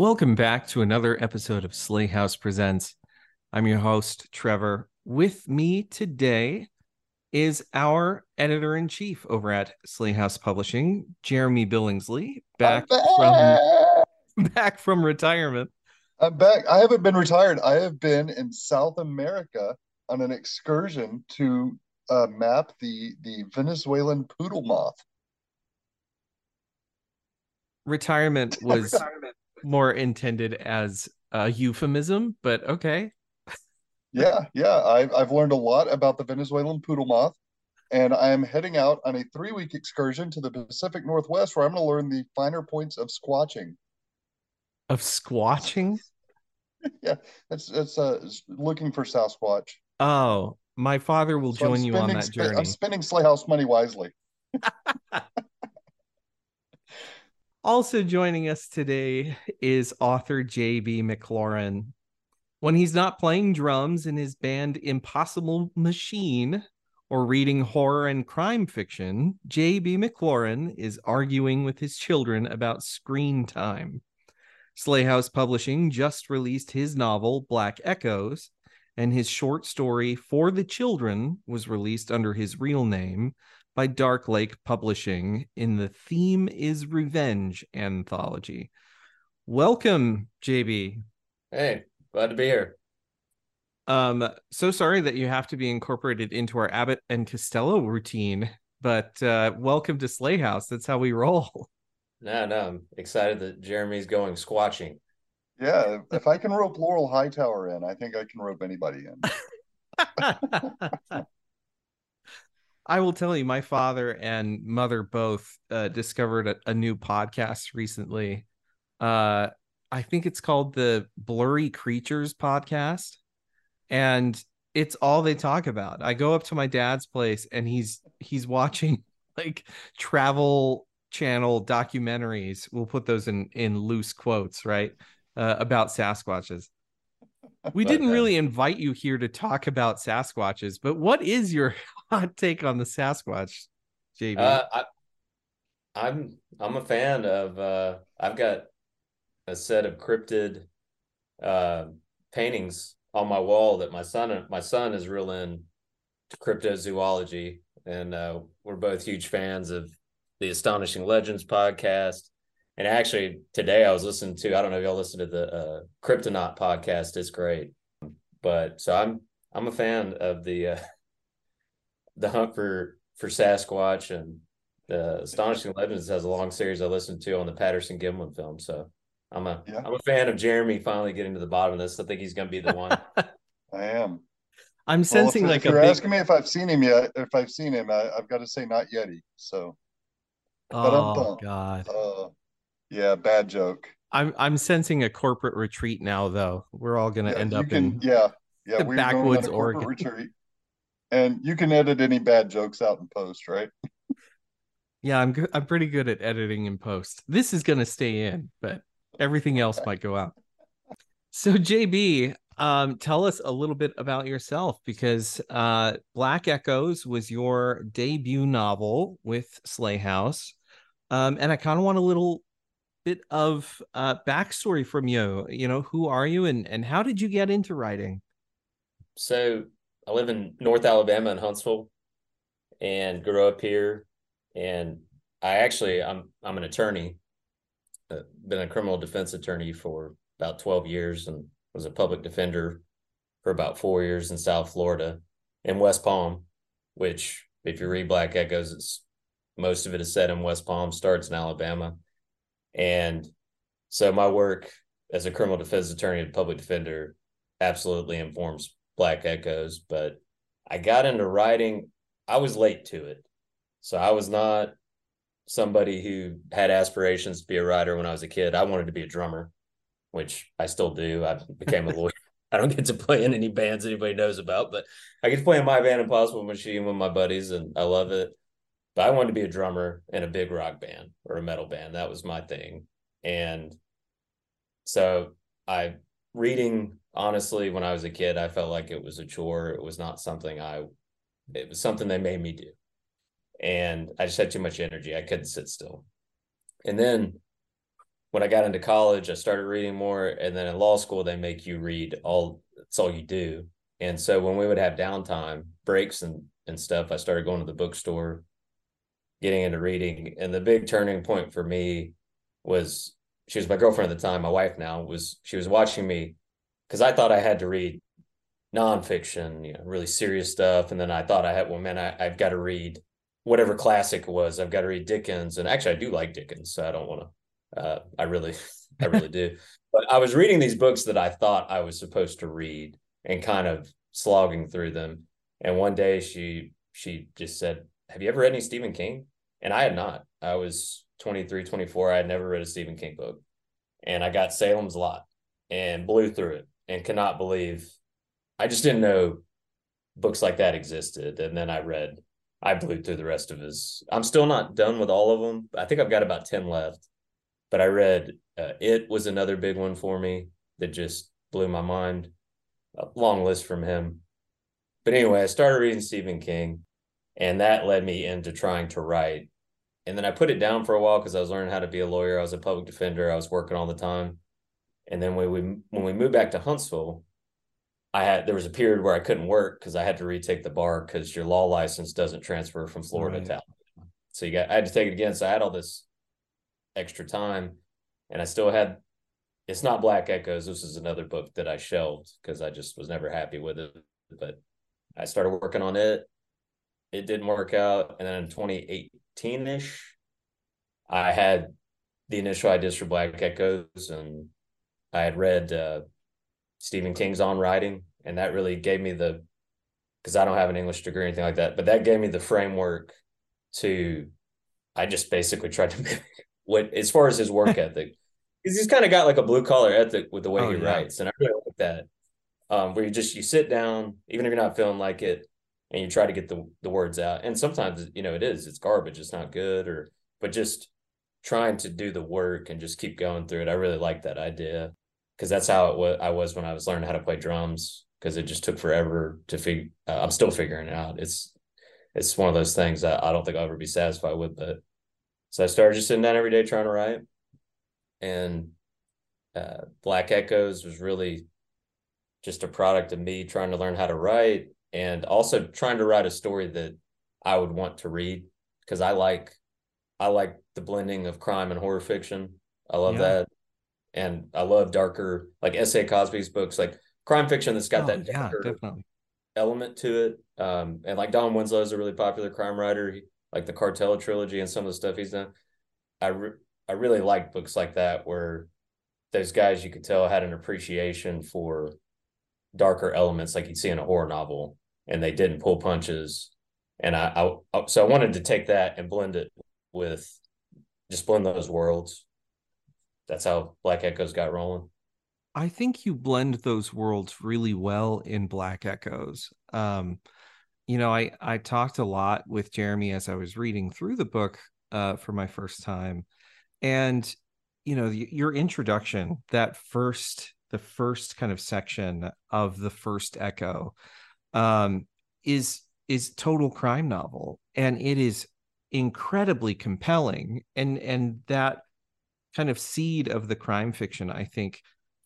Welcome back to another episode of Sley House Presents. I'm your host, Trevor. With me today is our editor in chief over at Sley House Publishing, Jeremy Billingsley, back, back. from back from retirement. I'm back. I haven't been retired. I have been in South America on an excursion to uh, map the the Venezuelan poodle moth. Retirement was Retirement. More intended as a euphemism, but okay. Yeah, yeah. I've I've learned a lot about the Venezuelan poodle moth, and I am heading out on a three week excursion to the Pacific Northwest where I'm going to learn the finer points of squatching. Of squatching? yeah, that's that's uh looking for Sasquatch. Oh, my father will So join you on that journey. I'm spending Sley House money wisely. Also joining us today is author J.B. McLaurin. When he's not playing drums in his band Impossible Machine or reading horror and crime fiction, J.B. McLaurin is arguing with his children about screen time. Sley House Publishing just released his novel Black Echoes, and his short story For the Children was released under his real name by Dark Lake Publishing in the Theme is Revenge anthology. Welcome, JB. Hey, glad to be here. Um, so sorry that you have to be incorporated into our Abbott and Costello routine, but uh, welcome to Sley House. That's how we roll. No, no, I'm excited that Jeremy's going squatching. Yeah, if I can rope Laurel Hightower in, I think I can rope anybody in. I will tell you, my father and mother both uh, discovered a, a new podcast recently. Uh, I think it's called the Blurry Creatures podcast, and it's all they talk about. I go up to my dad's place, and he's he's watching like travel channel documentaries. We'll put those in in loose quotes, right? Uh, about Sasquatches. We didn't Okay. really invite you here to talk about Sasquatches, but what is your hot take on the Sasquatch, JB? Uh, I, I'm I'm a fan of. Uh, I've got a set of cryptid uh, paintings on my wall that my son my son is real in to cryptozoology, and uh, we're both huge fans of the Astonishing Legends podcast. And actually, today I was listening to. I don't know if y'all listen to the uh, Cryptonaut podcast. It's great, but so I'm I'm a fan of the uh, the hunt for for Sasquatch and the Astonishing Legends has a long series I listened to on the Patterson Gimlin film. So I'm a Yeah. am a fan of Jeremy finally getting to the bottom of this. I think he's going to be the one. I am. I'm Well, sensing if, like if a you're big. asking me if I've seen him yet, if I've seen him, I, I've got to say not yeti. So, Oh God, uh, yeah, bad joke. I'm I'm sensing a corporate retreat now. Though we're all gonna Yeah, end up can, in yeah, yeah, the backwoods, going on a corporate Oregon. retreat, and you can edit any bad jokes out in post, right? Yeah, I'm good. I'm pretty good at editing in post. This is gonna stay in, but everything else might go out. So JB, um, tell us a little bit about yourself because uh, Black Echoes was your debut novel with Sley House, um, and I kind of want a little bit of uh, backstory from you. You know, who are you, and and how did you get into writing? so I live in North Alabama in Huntsville and grew up here. And I actually I'm I'm an attorney. Uh, been a criminal defense attorney for about 12 years and was a public defender for about four years in South Florida in West Palm, which if you read Black Echoes, it's most of it is set in West Palm, starts in Alabama. And so my work as a criminal defense attorney and public defender absolutely informs Black Echoes. But I got into writing, I was late to it. So I was not somebody who had aspirations to be a writer when I was a kid. I wanted to be a drummer, which I still do. I became a lawyer. I don't get to play in any bands anybody knows about, but I get to play in my band, Impossible Machine, with my buddies, and I love it. But I wanted to be a drummer in a big rock band or a metal band. That was my thing. And so I reading honestly when I was a kid, I felt like it was a chore. It was not something I it was something they made me do. And I just had too much energy. I couldn't sit still. And then when I got into college, I started reading more, and then in law school they make you read all. That's all you do. And so when we would have downtime, breaks and and stuff, I started going to the bookstore, getting into reading. And the big turning point for me was she was my girlfriend at the time, my wife now was she was watching me because I thought I had to read nonfiction, you know, really serious stuff. And then I thought I had, well, man, I, I've got to read whatever classic it was. I've got to read Dickens. And actually, I do like Dickens. So I don't want to, uh, I really, I really do. But I was reading these books that I thought I was supposed to read and kind of slogging through them. And one day she, she just said, Have you ever read any Stephen King? And I had not. I was 23, 24. I had never read a Stephen King book. And I got Salem's Lot and blew through it and cannot believe I just didn't know books like that existed. And then I read, I blew through the rest of his. I'm still not done with all of them. I think I've got about 10 left. But I read uh, It was another big one for me that just blew my mind. A long list from him. But anyway, I started reading Stephen King, and that led me into trying to write. And then I put it down for a while because I was learning how to be a lawyer. I was a public defender. I was working all the time. And then when we when we moved back to Huntsville, I had there was a period where I couldn't work because I had to retake the bar because your law license doesn't transfer from Florida right. to Alabama. So you got I had to take it again. So I had all this extra time, and I still had. It's not Black Echoes. This is another book that I shelved because I just was never happy with it. But I started working on it. It didn't work out, and then in 2018 ish, I had the initial ideas for Black Echoes, and I had read uh, Stephen King's On Writing, and that really gave me the because I don't have an English degree or anything like that, but that gave me the framework to. I just basically tried to what as far as his work ethic, because he's kind of got like a blue collar ethic with the way oh, he yeah. writes, and I really like that. Um, where you just you sit down, even if you're not feeling like it, and you try to get the the words out. And sometimes you know it is it's garbage, it's not good, or but just trying to do the work and just keep going through it. I really like that idea because that's how it was. I was when I was learning how to play drums because it just took forever to figure. Uh, I'm still figuring it out. It's it's one of those things that I don't think I'll ever be satisfied with. But so I started just sitting down every day trying to write, and uh, Black Echoes was really just a product of me trying to learn how to write and also trying to write a story that I would want to read because I like I like the blending of crime and horror fiction. I love yeah. that and I love darker like S.A. Cosby's books, like crime fiction that's got oh, that yeah, definitely. element to it. Um, and like Don Winslow is a really popular crime writer, he, like the Cartel trilogy and some of the stuff he's done. I re- I really like books like that where those guys you could tell had an appreciation for darker elements like you'd see in a horror novel, and they didn't pull punches. And I, I so I wanted to take that and blend it with just blend those worlds that's how Black Echoes got rolling. I think you blend those worlds really well in Black Echoes. Um, you know, I I talked a lot with Jeremy as I was reading through the book uh, for my first time, and you know, your introduction, that first the first kind of section of the first Echo, um, is is total crime novel, and it is incredibly compelling, and and that kind of seed of the crime fiction, I think,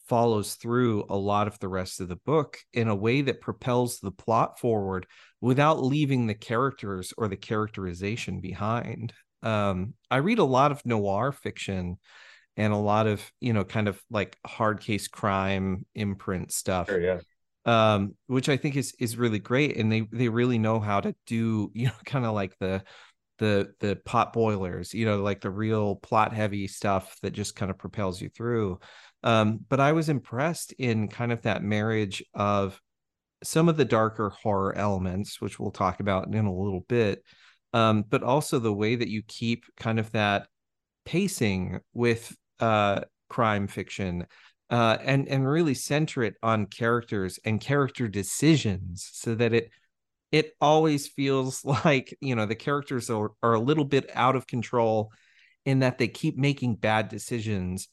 follows through a lot of the rest of the book in a way that propels the plot forward without leaving the characters or the characterization behind. Um, I read a lot of noir fiction and a lot of, you know, kind of like hard case crime imprint stuff. Sure, yeah. Um, which I think is is really great. And they they really know how to do, you know, kind of like the the the pot boilers you know like the real plot heavy stuff that just kind of propels you through um, but i was impressed in kind of that marriage of some of the darker horror elements which we'll talk about in a little bit um, but also the way that you keep kind of that pacing with uh, crime fiction uh, and and really center it on characters and character decisions so that it it always feels like you know the characters are, are a little bit out of control in that they keep making bad decisions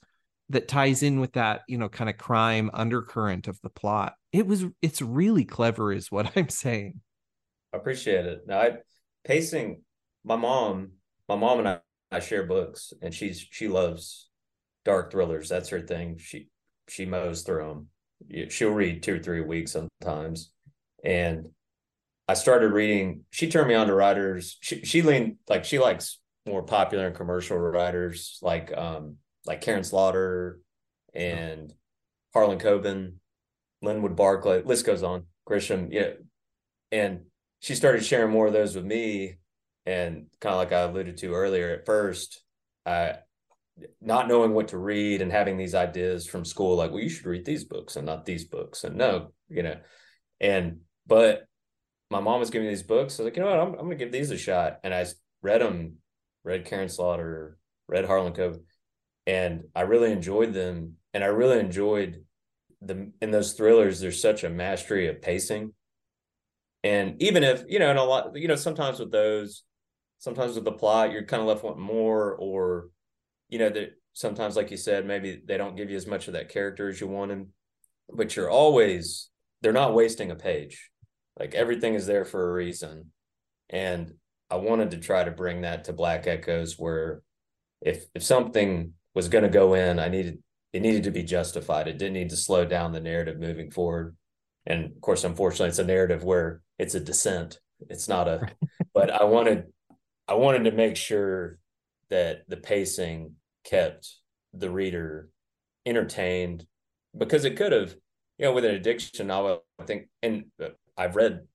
that ties in with that you know kind of crime undercurrent of the plot. It was it's really clever is what i'm saying. Appreciate it. Now i pacing my mom my mom and i, I share books and she's she loves dark thrillers. That's her thing. She she mows through them. She'll read two or three weeks sometimes. And I started reading. She turned me on to writers. She she leaned like she likes more popular and commercial writers like um like Karin Slaughter and Harlan Coben, Linwood Barclay. List goes on. Grisham, yeah. And she started sharing more of those with me, and kind of like I alluded to earlier. At first, I not knowing what to read and having these ideas from school like well you should read these books and not these books and no you know and but my mom was giving me these books. I was like you know what? I'm, I'm gonna give these a shot and I read them read Karin Slaughter read Harlan Coben and I really enjoyed them and I really enjoyed the in those thrillers there's such a mastery of pacing and even if you know and a lot you know sometimes with those sometimes with the plot you're kind of left wanting more or you know that sometimes like you said maybe they don't give you as much of that character as you wanted but you're always they're not wasting a page. Like everything is there for a reason. And i wanted to try to bring that to black echoes where if if something was going to go in i needed it needed to be justified. It didn't need to slow down the narrative moving forward. And of course unfortunately it's a narrative where it's a descent. It's not a but i wanted i wanted to make sure that the pacing kept the reader entertained because it could have, you know, with an addiction novel, I think, and uh, I've read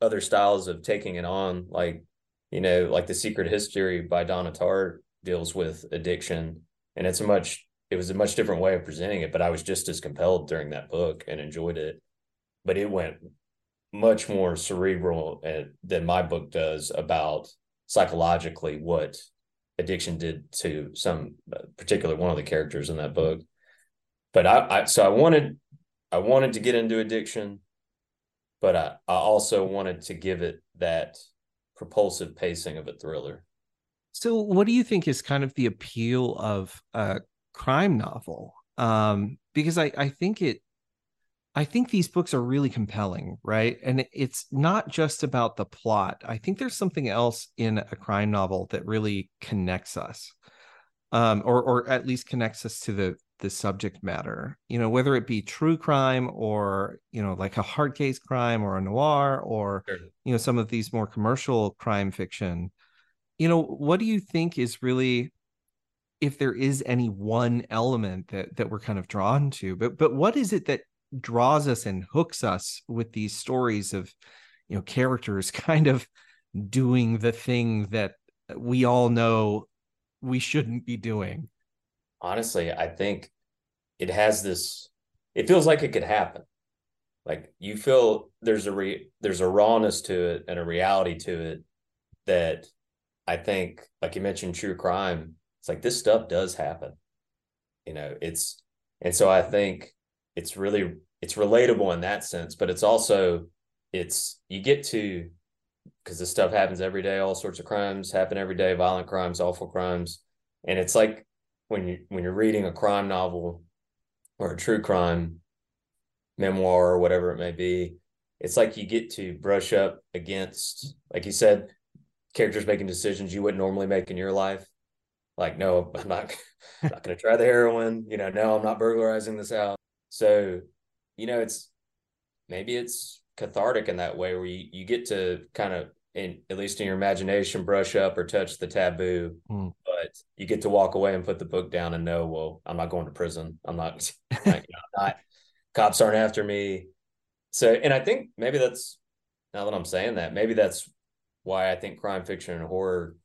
other styles of taking it on, like, you know, like The Secret History by Donna deals with addiction. And it's a much, it was a much different way of presenting it, but I was just as compelled during that book and enjoyed it. But it went much more cerebral uh, than my book does about psychologically what addiction did to some uh, particular one of the characters in that book. But I, I so I wanted I wanted to get into addiction, but I, I also wanted to give it that propulsive pacing of a thriller. So what do you think is kind of the appeal of a crime novel? Um, because I, I think it I think these books are really compelling, right? And it's not just about the plot. I think there's something else in a crime novel that really connects us, um, or or at least connects us to the the subject matter. You know, whether it be true crime or you know, like a hard case crime or a noir or sure. you know, some of these more commercial crime fiction. You know, what do you think is really if there is any one element that that we're kind of drawn to but but what is it that draws us and hooks us with these stories of you know characters kind of doing the thing that we all know we shouldn't be doing. Honestly i think it has this it feels like it could happen. Like you feel there's a re, there's a rawness to it and a reality to it that i think like you mentioned true crime it's like this stuff does happen. You know it's and so i think it's really it's relatable in that sense, but it's also it's you get to because this stuff happens every day. All sorts of crimes happen every day, violent crimes, awful crimes, and it's like when you when you're reading a crime novel or a true crime memoir or whatever it may be, it's like you get to brush up against, like you said, characters making decisions you wouldn't normally make in your life. Like, no, I'm not, not going to try the heroin. You know, no, I'm not burglarizing this house. So, you know, it's maybe it's cathartic in that way where you, you get to kind of in at least in your imagination brush up or touch the taboo mm. but you get to walk away and put the book down and know well i'm not going to prison. I'm not, you know, not cops aren't after me. So and i think maybe that's now that i'm saying that maybe that's why i think crime fiction and horror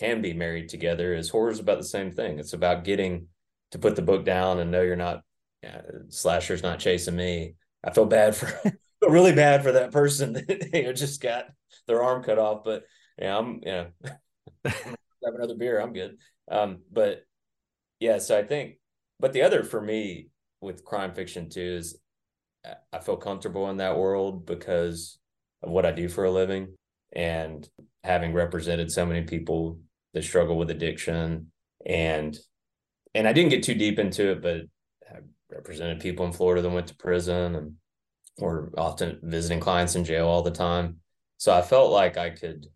can be married together is horror is about the same thing. It's about getting to put the book down and know you're not yeah, slasher's not chasing me. I feel bad for really bad for that person that you know just got their arm cut off. But yeah, I'm know have another beer. I'm good. Um, but yeah, so I think, but the other for me with crime fiction too is I feel comfortable in that world because of what I do for a living and having represented so many people that struggle with addiction and and I didn't get too deep into it, but represented people in Florida that went to prison and were often visiting clients in jail all the time. So I felt like I could,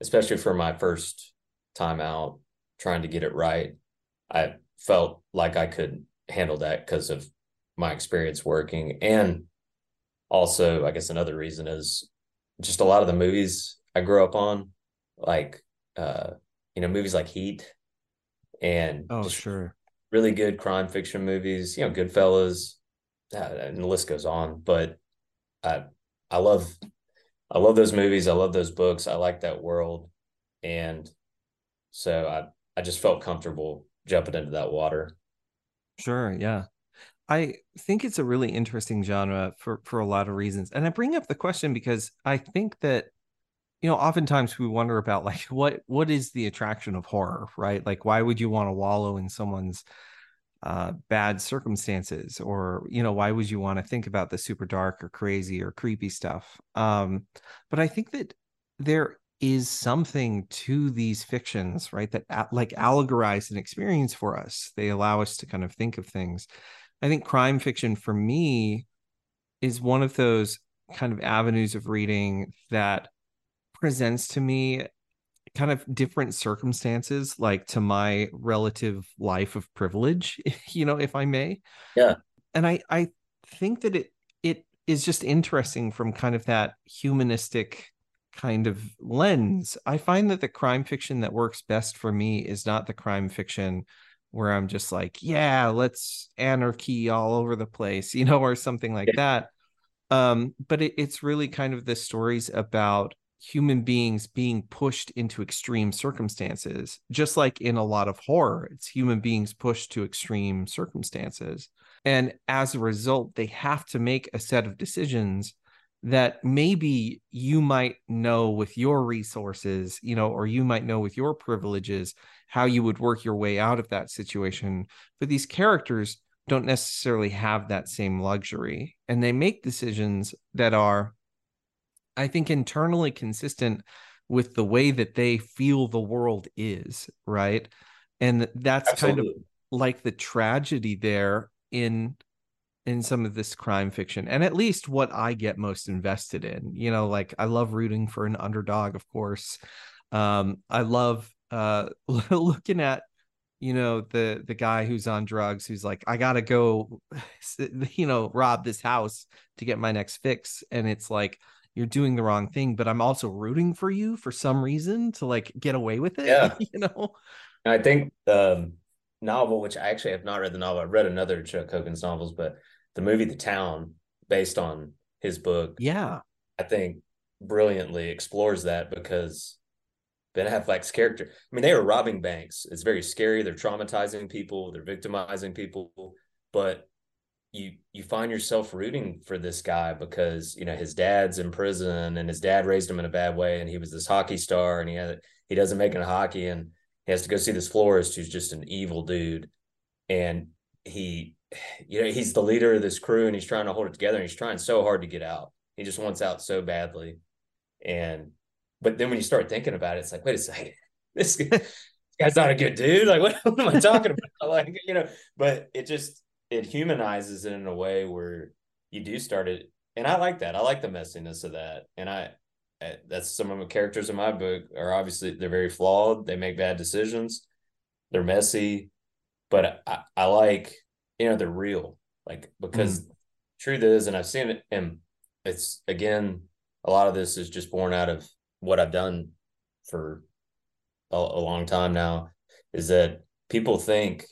especially for my first time out, trying to get it right. I felt like I could handle that because of my experience working. And also, I guess another reason is just a lot of the movies I grew up on, like, uh, you know, movies like Heat and oh, sure. Really good crime fiction movies, you know, Goodfellas, uh, and the list goes on. But I, I love, I love those movies. I love those books. I like that world. And so I, I just felt comfortable jumping into that water. Sure. Yeah. I think it's a really interesting genre for for a lot of reasons. And I bring up the question because I think that you know, oftentimes we wonder about like what what is the attraction of horror, right? Like why would you want to wallow in someone's uh, bad circumstances or you know why would you want to think about the super dark or crazy or creepy stuff um but i think that there is something to these fictions, right? That like allegorize an experience for us. They allow us to kind of think of things. I think crime fiction for me is one of those kind of avenues of reading that presents to me kind of different circumstances like to my relative life of privilege you know if i may yeah and i i think that it it is just interesting from kind of that humanistic kind of lens. I find that the crime fiction that works best for me is not the crime fiction where I'm just like, yeah, let's anarchy all over the place, you know, or something like that. Um, but it, it's really kind of the stories about human beings being pushed into extreme circumstances, just like in a lot of horror, it's human beings pushed to extreme circumstances. And as a result, they have to make a set of decisions that maybe you might know with your resources, you know, or you might know with your privileges how you would work your way out of that situation. But these characters don't necessarily have that same luxury. And they make decisions that are, I think, internally consistent with the way that they feel the world is, right? And that's Absolutely. kind of like the tragedy there in in some of this crime fiction and at least what i get most invested in you know like i love rooting for an underdog of course um i love uh looking at you know the the guy who's on drugs who's like i gotta go you know rob this house to get my next fix and it's like you're doing the wrong thing but i'm also rooting for you for some reason to like get away with it yeah you know i think the novel which i actually have not read the novel i've read another chuck hogan's novels but the movie The Town, based on his book, yeah, I think brilliantly explores that because Ben Affleck's character. I mean, they are robbing banks. It's very scary. They're traumatizing people. They're victimizing people. But you you find yourself rooting for this guy because you know his dad's in prison and his dad raised him in a bad way and he was this hockey star and he had he doesn't make it hockey and he has to go see this florist who's just an evil dude and he you know, he's the leader of this crew and he's trying to hold it together and he's trying so hard to get out. He just wants out so badly. And but then when you start thinking about it, it's like, wait a second, this, guy's not a good dude. Like, what, what am I talking about? Like, you know, but it just it humanizes it in a way where you do start it. And I like that. I like the messiness of that. And I that's some of the characters in my book are obviously they're very flawed. They make bad decisions. They're messy. But I, I like you know they're real like because mm. truth is and i've seen it and it's again a lot of this is just born out of what i've done for a, a long time now is that people think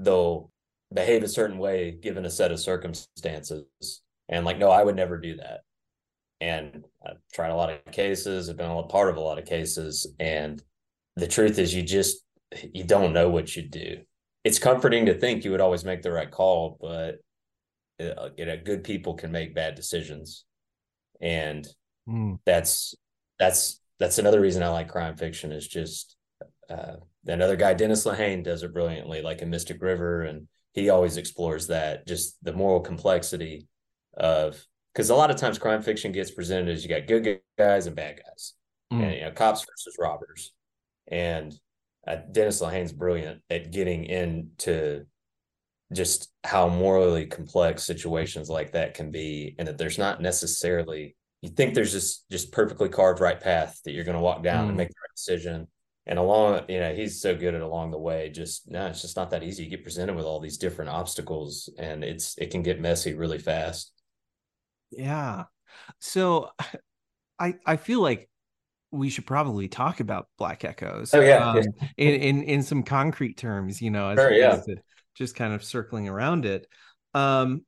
they'll behave a certain way given a set of circumstances and like no i would never do that and i've tried a lot of cases i've been a part of a lot of cases and the truth is you just you don't know what you'd do it's comforting to think you would always make the right call, but uh, you know, good people can make bad decisions, and mm. that's that's that's another reason I like crime fiction. Is just uh, another guy, Dennis Lehane, does it brilliantly, like in Mystic River, and he always explores that just the moral complexity of because a lot of times crime fiction gets presented as you got good guys and bad guys, mm. and you know, cops versus robbers, and uh, Dennis Lehane's brilliant at getting into just how morally complex situations like that can be, and that there's not necessarily you think there's just just perfectly carved right path that you're going to walk down mm. and make the right decision, and along you know he's so good at along the way just no it's just not that easy. You get presented with all these different obstacles and it's it can get messy really fast. Yeah. So i i feel like we should probably talk about black echoes oh yeah, um, yeah. in, in in some concrete terms you know as, sure, yeah. just kind of circling around it. Um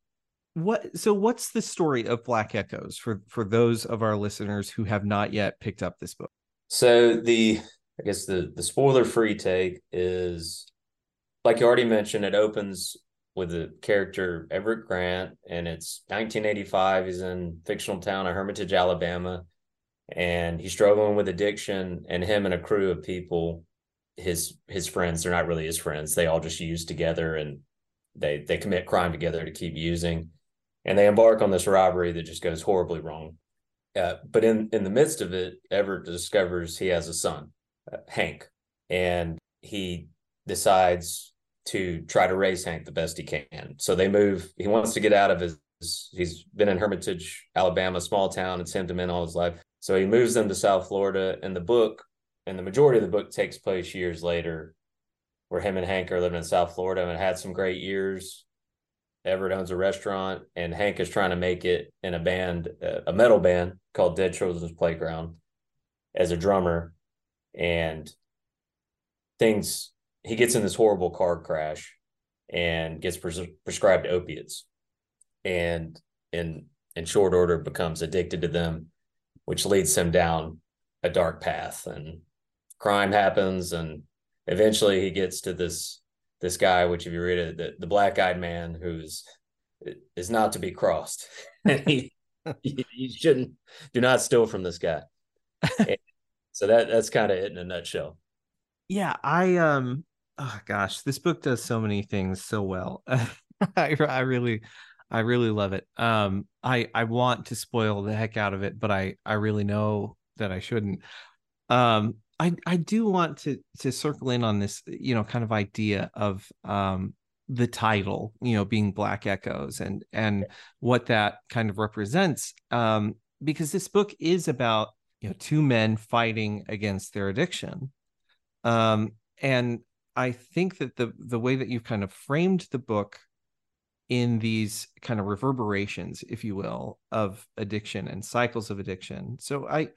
what so what's the story of black echoes for for those of our listeners who have not yet picked up this book? So the I guess the the spoiler free take is like you already mentioned, it opens with the character Everett Grant, and it's 1985. He's in fictional town of Hermitage, Alabama, and he's struggling with addiction. And him and a crew of people, his his friends, they're not really his friends. They all just use together, and they they commit crime together to keep using, and they embark on this robbery that just goes horribly wrong. Uh, but in in the midst of it, Everett discovers he has a son, Uh, Hank, and he decides to try to raise Hank the best he can. So they move. He wants to get out of his. He's been in Hermitage, Alabama, small town. It's him in all his life. So he moves them to South Florida. And the book, and the majority of the book takes place years later, where him and Hank are living in South Florida and had some great years. Everett owns a restaurant, and Hank is trying to make it in a band, uh, a metal band called Dead Children's Playground, as a drummer and things he gets in this horrible car crash and gets pres- prescribed opiates. And in in short order becomes addicted to them which leads him down a dark path. And crime happens and eventually he gets to this this guy which if you read it the, the black-eyed man who's is not to be crossed. He, you shouldn't do not steal from this guy. and, so that that's kind of it in a nutshell. Yeah, I um oh gosh, this book does so many things so well. I I really I really love it. Um I I want to spoil the heck out of it, but I I really know that I shouldn't. Um I I do want to to circle in on this, you know, kind of idea of um the title, you know, being Black Echoes and and what that kind of represents um because this book is about you know two men fighting against their addiction. Um and i think that the the way that you've kind of framed the book in these kind of reverberations if you will of addiction and cycles of addiction. So i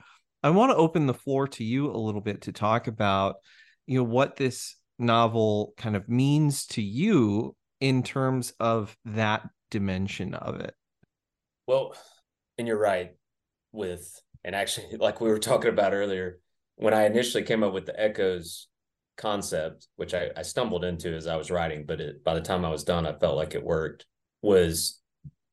i want to open the floor to you a little bit to talk about you know what this novel kind of means to you in terms of that dimension of it. Well and you're right with and actually, like we were talking about earlier, when I initially came up with the echoes concept, which I, I stumbled into as I was writing, but it, by the time I was done, I felt like it worked. Was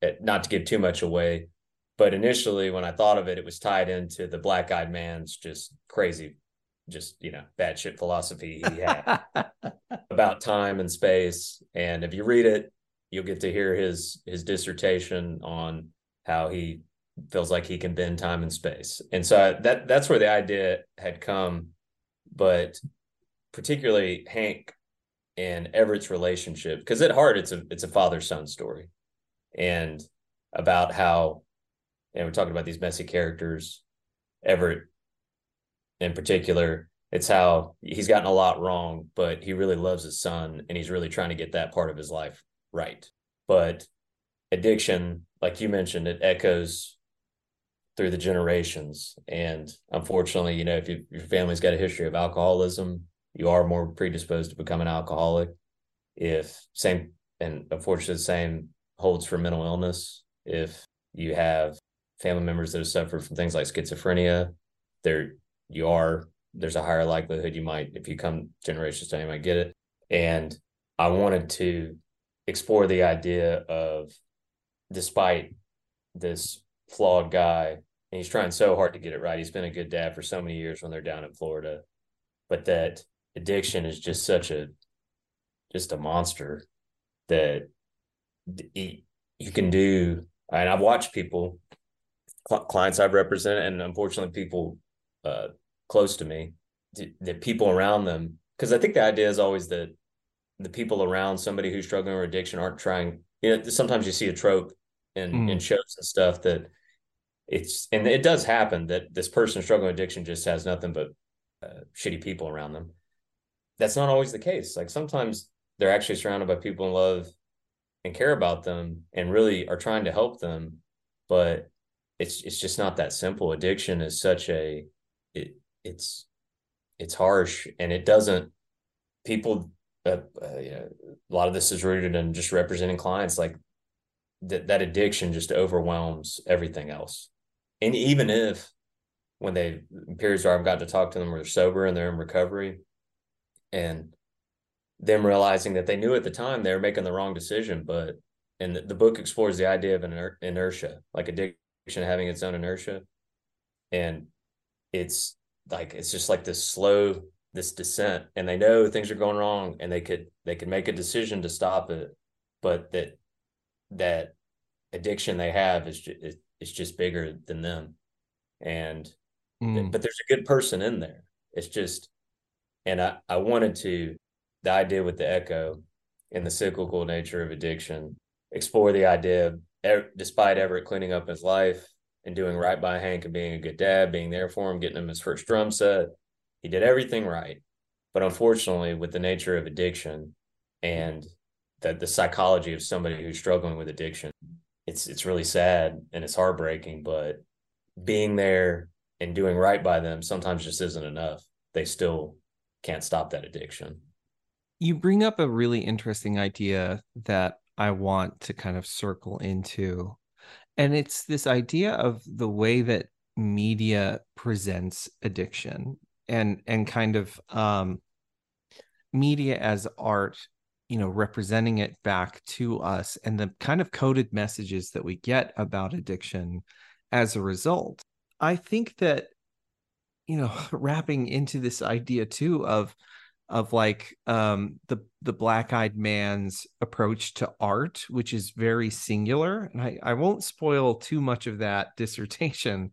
it, eh, not to give too much away, but initially when I thought of it, it was tied into the black eyed man's just crazy, just you know, bad shit philosophy he had about time and space. And if you read it, you'll get to hear his his dissertation on how he feels like he can bend time and space. And so that that's where the idea had come. But particularly Hank and Everett's relationship, because at heart it's a it's a father son story, and about how, and we're talking about these messy characters, Everett, in particular. It's how he's gotten a lot wrong, but he really loves his son, and he's really trying to get that part of his life right. But addiction, like you mentioned, it echoes through the generations. And unfortunately, you know, if you, your family's got a history of alcoholism, you are more predisposed to become an alcoholic. If same, and unfortunately, the same holds for mental illness. If you have family members that have suffered from things like schizophrenia, there you are. There's a higher likelihood you might, if you come generations down, you might get it. And I wanted to explore the idea of, despite this flawed guy and he's trying so hard to get it right. He's been a good dad for so many years when they're down in Florida. But that addiction is just such a just a monster that you can do and I've watched people clients I've represented and unfortunately people uh, close to me the people around them because I think the idea is always that the people around somebody who's struggling with addiction aren't trying you know sometimes you see a trope in mm. in shows and stuff that it's and it does happen that this person struggling with addiction just has nothing but uh, shitty people around them. That's not always the case. Like sometimes they're actually surrounded by people in love and care about them and really are trying to help them, but it's it's just not that simple. Addiction is such a it it's it's harsh and it doesn't people uh, uh, you know, a lot of this is rooted in just representing clients like that that addiction just overwhelms everything else. And even if when they periods where I've got to talk to them where they're sober and they're in recovery and them realizing that they knew at the time they were making the wrong decision but and the, the book explores the idea of an inertia like addiction having its own inertia. And it's like it's just like this slow this descent and they know things are going wrong and they could they could make a decision to stop it but that that addiction they have is just, is just bigger than them and mm. but there's a good person in there it's just and i i wanted to the idea with the echo and the cyclical nature of addiction explore the idea of despite everett cleaning up his life and doing right by hank and being a good dad being there for him getting him his first drum set he did everything right. But unfortunately, with the nature of addiction and the, the psychology of somebody who's struggling with addiction, it's it's really sad and it's heartbreaking. But being there and doing right by them sometimes just isn't enough. They still can't stop that addiction. You bring up a really interesting idea that I want to kind of circle into. And it's this idea of the way that media presents addiction and and kind of um media as art you know representing it back to us and the kind of coded messages that we get about addiction as a result i think that you know wrapping into this idea too of of like um the the black-eyed man's approach to art which is very singular and i i won't spoil too much of that dissertation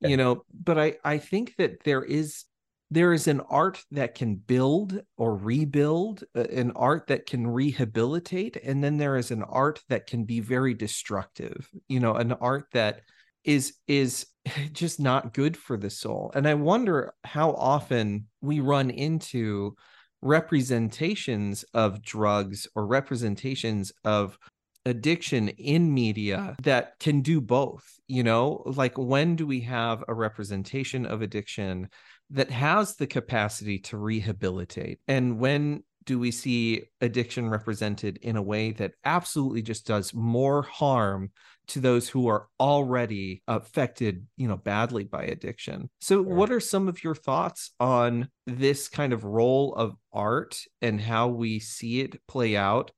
yeah. you know but i i think that there is there is an art that can build or rebuild, uh, an art that can rehabilitate, and then there is an art that can be very destructive. You know, an art that is is just not good for the soul. And I wonder how often we run into representations of drugs or representations of addiction in media that can do both you know like when do we have a representation of addiction that has the capacity to rehabilitate? And when do we see addiction represented in a way that absolutely just does more harm to those who are already affected you know badly by addiction so yeah. what are some of your thoughts on this kind of role of art and how we see it play out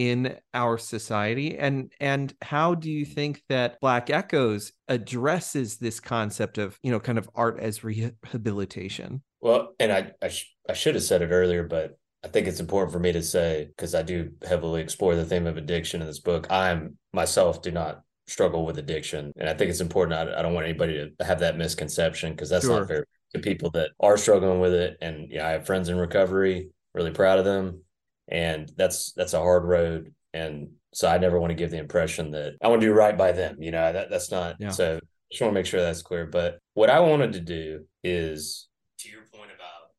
in our society? And and how do you think that black echoes addresses this concept of you know kind of art as rehabilitation? Well and i i, sh- I should have said it earlier but i think it's important for me to say because i do heavily explore the theme of addiction in this book. I'm myself do not struggle with addiction and i think it's important. I, I don't want anybody to have that misconception because that's sure. not fair to people that are struggling with it and yeah i have friends in recovery really proud of them and that's that's a hard road. And so i never want to give the impression that i want to do right by them you know that that's not yeah. so I just want to make sure that's clear. But what i wanted to do is to your point about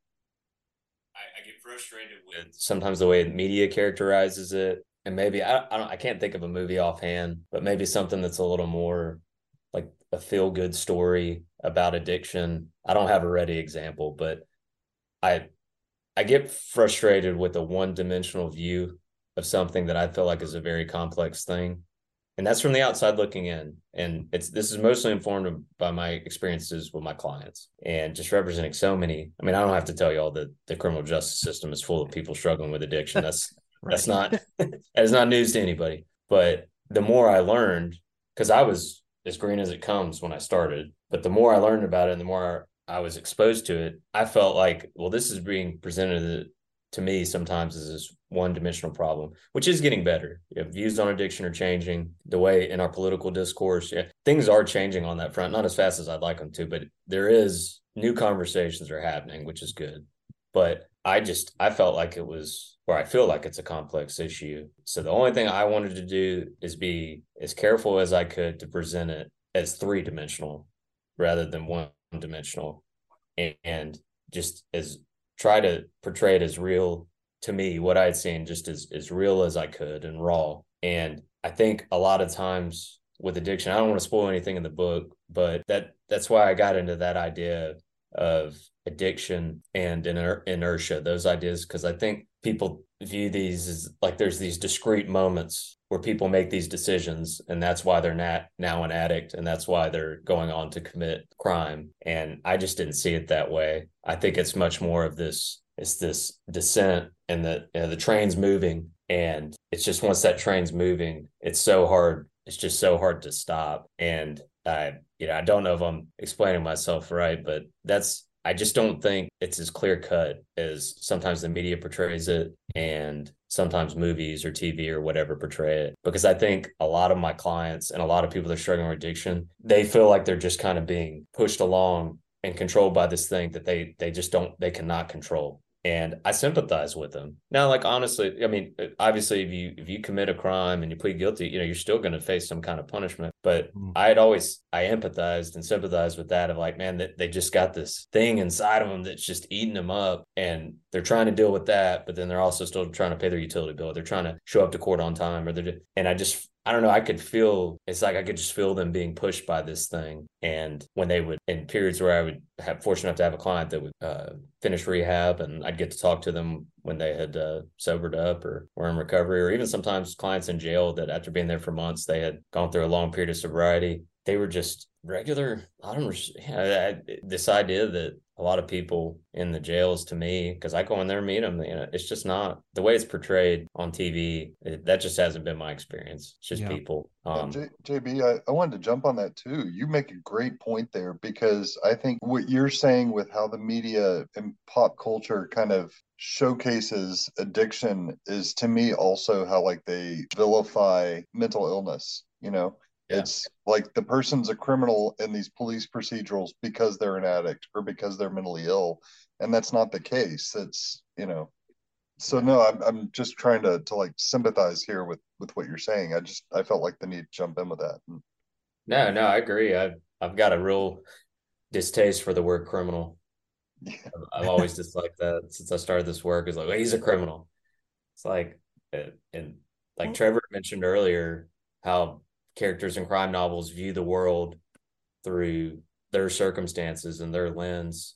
I, I get frustrated with sometimes the way the media characterizes it. And maybe I, I don't i can't think of a movie offhand but maybe something that's a little more like a feel good story about addiction. I don't have a ready example but i I get frustrated with a one dimensional view of something that I feel like is a very complex thing. And that's from the outside looking in. And it's this is mostly informed by my experiences with my clients and just representing so many. I mean, I don't have to tell you all that the criminal justice system is full of people struggling with addiction. That's right. that's not that's not news to anybody. But the more I learned, because I was as green as it comes when I started, but the more I learned about it and the more I was exposed to it, I felt like, well, this is being presented to me sometimes as this one dimensional problem, which is getting better. You know, views on addiction are changing. The way in our political discourse, yeah, things are changing on that front, not as fast as I'd like them to, but there is new conversations are happening, which is good. But I just I felt like it was or I feel like it's a complex issue. So the only thing I wanted to do is be as careful as I could to present it as three dimensional rather than one dimensional and just as try to portray it as real to me what I had seen just as as real as I could and raw. And I think a lot of times with addiction, I don't want to spoil anything in the book, but that that's why I got into that idea of addiction and iner- inertia, those ideas, because I think people view these as like there's these discrete moments where people make these decisions and that's why they're not now an addict and that's why they're going on to commit crime. And i just didn't see it that way. I think it's much more of this it's this descent and the you know, the train's moving and it's just once that train's moving it's so hard it's just so hard to stop. And i you know i don't know if i'm explaining myself right but that's I just don't think it's as clear cut as sometimes the media portrays it and sometimes movies or TV or whatever portray it. Because I think a lot of my clients and a lot of people that are struggling with addiction, they feel like they're just kind of being pushed along and controlled by this thing that they they just don't they cannot control and I sympathize with them. Now, like honestly, I mean, obviously, if you if you commit a crime and you plead guilty, you know, you're still going to face some kind of punishment. But mm. I had always I empathized and sympathized with that of like, man, that they just got this thing inside of them that's just eating them up, and they're trying to deal with that, but then they're also still trying to pay their utility bill. They're trying to show up to court on time, or they're and I just I don't know. I could feel it's like I could just feel them being pushed by this thing. And when they would, in periods where I would have fortunate enough to have a client that would uh, finish rehab, and I'd get to talk to them when they had uh, sobered up or were in recovery, or even sometimes clients in jail that after being there for months, they had gone through a long period of sobriety. They were just regular. I don't. Yeah, this idea that a lot of people in the jails to me because I go in there and meet them. You know, it's just not the way it's portrayed on TV. It, that just hasn't been my experience. It's just yeah. people. Um, J- JB, I, I wanted to jump on that too. You make a great point there because I think what you're saying with how the media and pop culture kind of showcases addiction is to me also how like they vilify mental illness. You know, yeah. It's like the person's a criminal in these police procedurals because they're an addict or because they're mentally ill. And that's not the case. It's, you know, so no, I'm, I'm just trying to, to like sympathize here with, with what you're saying. I just, I felt like the need to jump in with that. Hmm. No, no, I agree. I've, I've got a real distaste for the word criminal. Yeah. I've always disliked that since I started this work. Is like well, he's a criminal. It's like, and like Trevor mentioned earlier, how characters in crime novels view the world through their circumstances and their lens.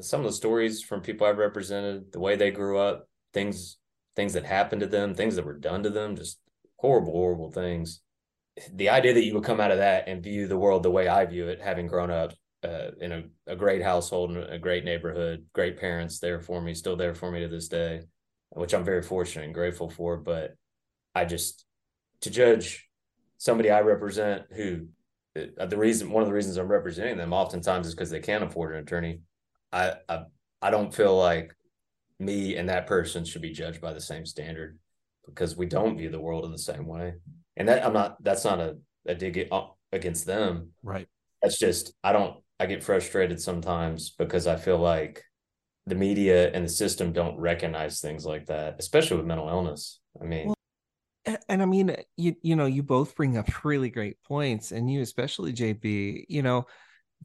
Some of the stories from people I've represented, the way they grew up, things things that happened to them, things that were done to them, just horrible, horrible things. The idea that you would come out of that and view the world the way I view it, having grown up uh, in a, a great household and a great neighborhood, great parents there for me, still there for me to this day, which I'm very fortunate and grateful for. But I just to judge somebody I represent who uh, the reason one of the reasons I'm representing them oftentimes is because they can't afford an attorney. I, I I don't feel like me and that person should be judged by the same standard because we don't view the world in the same way. And that I'm not that's not a, a dig against them. Right. That's just I don't I get frustrated sometimes because I feel like the media and the system don't recognize things like that, especially with mental illness. I mean, and I mean, you you know, you both bring up really great points, and you especially, JB. You know,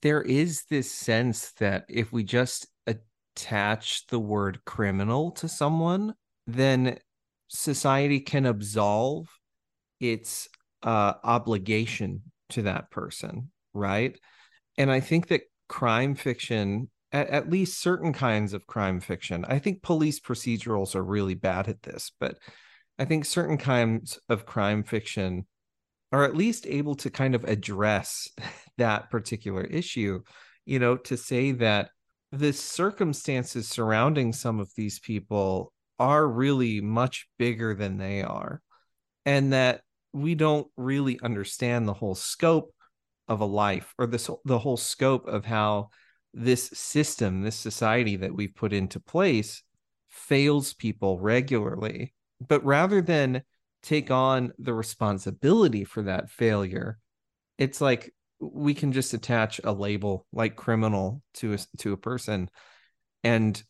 there is this sense that if we just attach the word criminal to someone, then society can absolve its uh, obligation to that person, right? And I think that crime fiction, at, at least certain kinds of crime fiction, I think police procedurals are really bad at this, but I think certain kinds of crime fiction are at least able to kind of address that particular issue, you know, to say that the circumstances surrounding some of these people are really much bigger than they are, and that we don't really understand the whole scope of a life or this the whole scope of how this system, this society that we've put into place fails people regularly but rather than take on the responsibility for that failure, it's like we can just attach a label like criminal to a, to a person and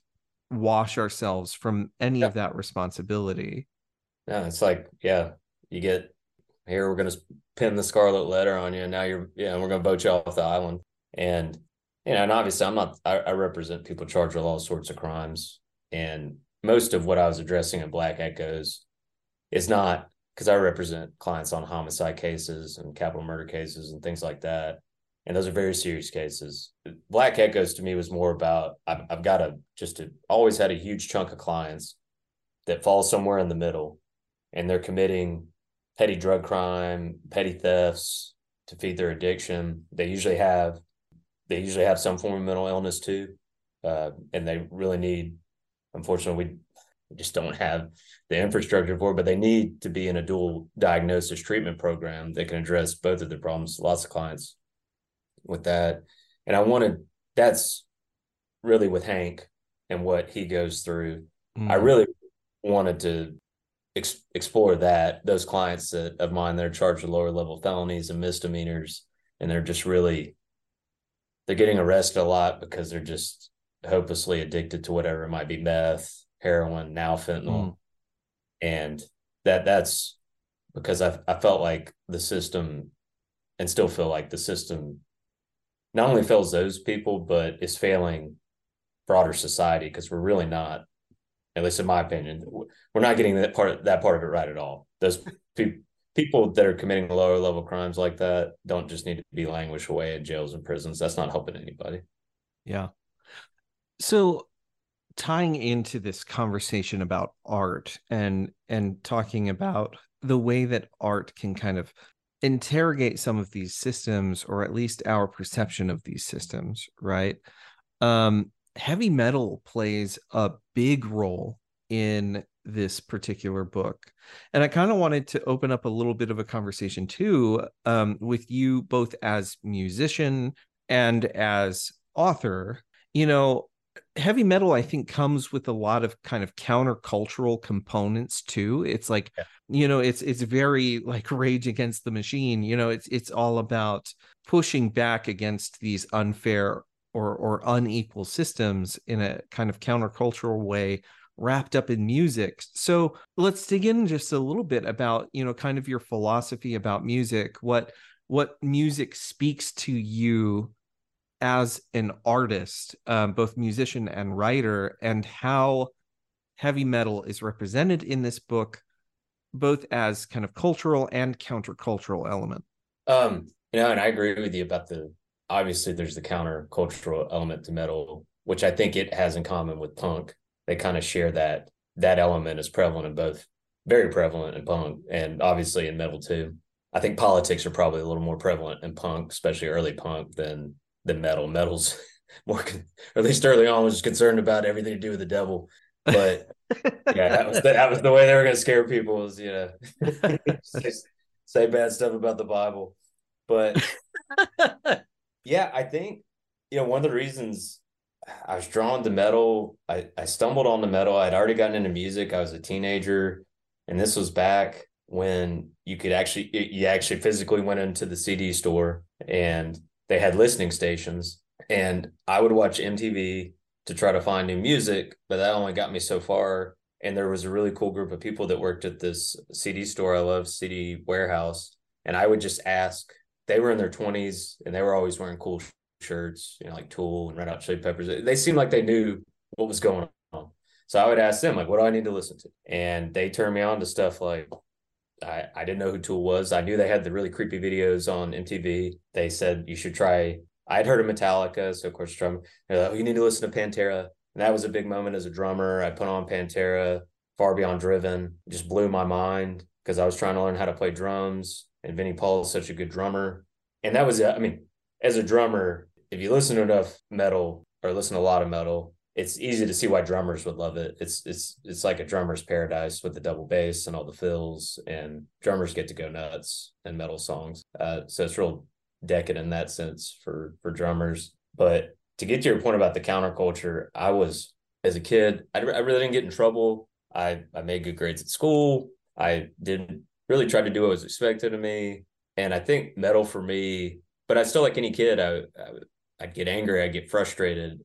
wash ourselves from any yeah. of that responsibility. Yeah, it's like yeah, you get here we're going to pin the scarlet letter on you and now you're yeah, we're going to vote you off the island. And you know, and obviously I'm not I, I represent people charged with all sorts of crimes. And most of what I was addressing in Black Echoes is not because I represent clients on homicide cases and capital murder cases and things like that. And those are very serious cases. Black Echoes to me was more about I've, I've got a just a, always had a huge chunk of clients that fall somewhere in the middle and they're committing petty drug crime, petty thefts to feed their addiction. They usually have they usually have some form of mental illness too. Uh, and they really need unfortunately we we just don't have the infrastructure for it, but they need to be in a dual diagnosis treatment program that can address both of their problems. Lots of clients with that. And I wanted that's really with Hank and what he goes through. Mm. I really wanted to ex- explore that those clients that, of mine that are charged with lower level felonies and misdemeanors, and they're just really they're getting arrested a lot because they're just hopelessly addicted to whatever it might be meth heroin, now fentanyl. Mm. And that that's because I I felt like the system and still feel like the system not only fails those people, but is failing broader society because we're really not, at least in my opinion, we're not getting that part of, that part of it right at all. Those pe- people that are committing lower level crimes like that don't just need to be languished away in jails and prisons. That's not helping anybody. Yeah. So tying into this conversation about art and and talking about the way that art can kind of interrogate some of these systems or at least our perception of these systems right? Um heavy metal plays a big role in this particular book. And i kind of wanted to open up a little bit of a conversation too um, with you both as musician and as author. You know heavy metal i think comes with a lot of kind of countercultural components too it's like yeah. you know it's it's very like rage against the machine you know it's it's all about pushing back against these unfair or or unequal systems in a kind of countercultural way wrapped up in music so let's dig in just a little bit about you know kind of your philosophy about music what what music speaks to you as an artist, um, both musician and writer, and how heavy metal is represented in this book, both as kind of cultural and countercultural element. Um, you know, and I agree with you about the obviously there's the countercultural element to metal, which I think it has in common with punk. They kind of share that that element is prevalent in both, very prevalent in punk and obviously in metal too. I think politics are probably a little more prevalent in punk, especially early punk, than than metal. Metal's more, or at least early on, was concerned about everything to do with the devil. But yeah, that was the, that was the way they were going to scare people. Was you know say, say bad stuff about the Bible. But yeah, I think you know one of the reasons I was drawn to metal. I, I stumbled on the metal. I'd already gotten into music. I was a teenager, and this was back when you could actually you actually physically went into the CD store and they had listening stations and I would watch MTV to try to find new music, but that only got me so far. And there was a really cool group of people that worked at this CD store I love, CD Warehouse. And I would just ask, they were in their 20s and they were always wearing cool shirts, you know, like Tool and Red Hot Chili Peppers. They seemed like they knew what was going on. So I would ask them, like, what do I need to listen to? And they turned me on to stuff like I, I didn't know who Tool was. I knew they had the really creepy videos on MTV. They said you should try. I'd heard of Metallica, so of course, drum. Like, oh, you need to listen to Pantera. And that was a big moment as a drummer. I put on Pantera, Far Beyond Driven. It just blew my mind because I was trying to learn how to play drums. And Vinnie Paul is such a good drummer. And that was, I mean, as a drummer, if you listen to enough metal or listen to a lot of metal, it's easy to see why drummers would love it. It's it's it's like a drummer's paradise with the double bass and all the fills, and drummers get to go nuts in metal songs. Uh, so it's real decadent in that sense for for drummers. But to get to your point about the counterculture, I was as a kid, I, I really didn't get in trouble. I I made good grades at school. I didn't really try to do what was expected of me, and I think metal for me. But I still like any kid. I, I I'd get angry. I'd get frustrated.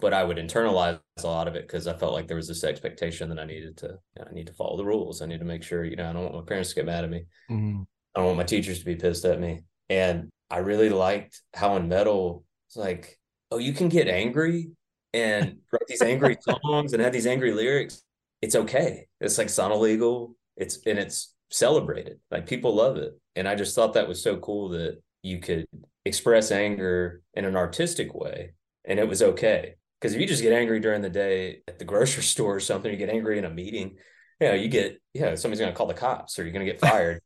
But I would internalize a lot of it because I felt like there was this expectation that I needed to, I need to follow the rules. I need to make sure, you know, I don't want my parents to get mad at me. Mm-hmm. I don't want my teachers to be pissed at me. And I really liked how in metal, it's like oh, you can get angry and write these angry songs and have these angry lyrics. It's okay. It's like sound illegal. It's and it's celebrated. Like people love it. And I just thought that was so cool that you could express anger in an artistic way and it was okay. Because if you just get angry during the day at the grocery store or something, you get angry in a meeting, you know, you get, yeah, somebody's going to call the cops or you're going to get fired.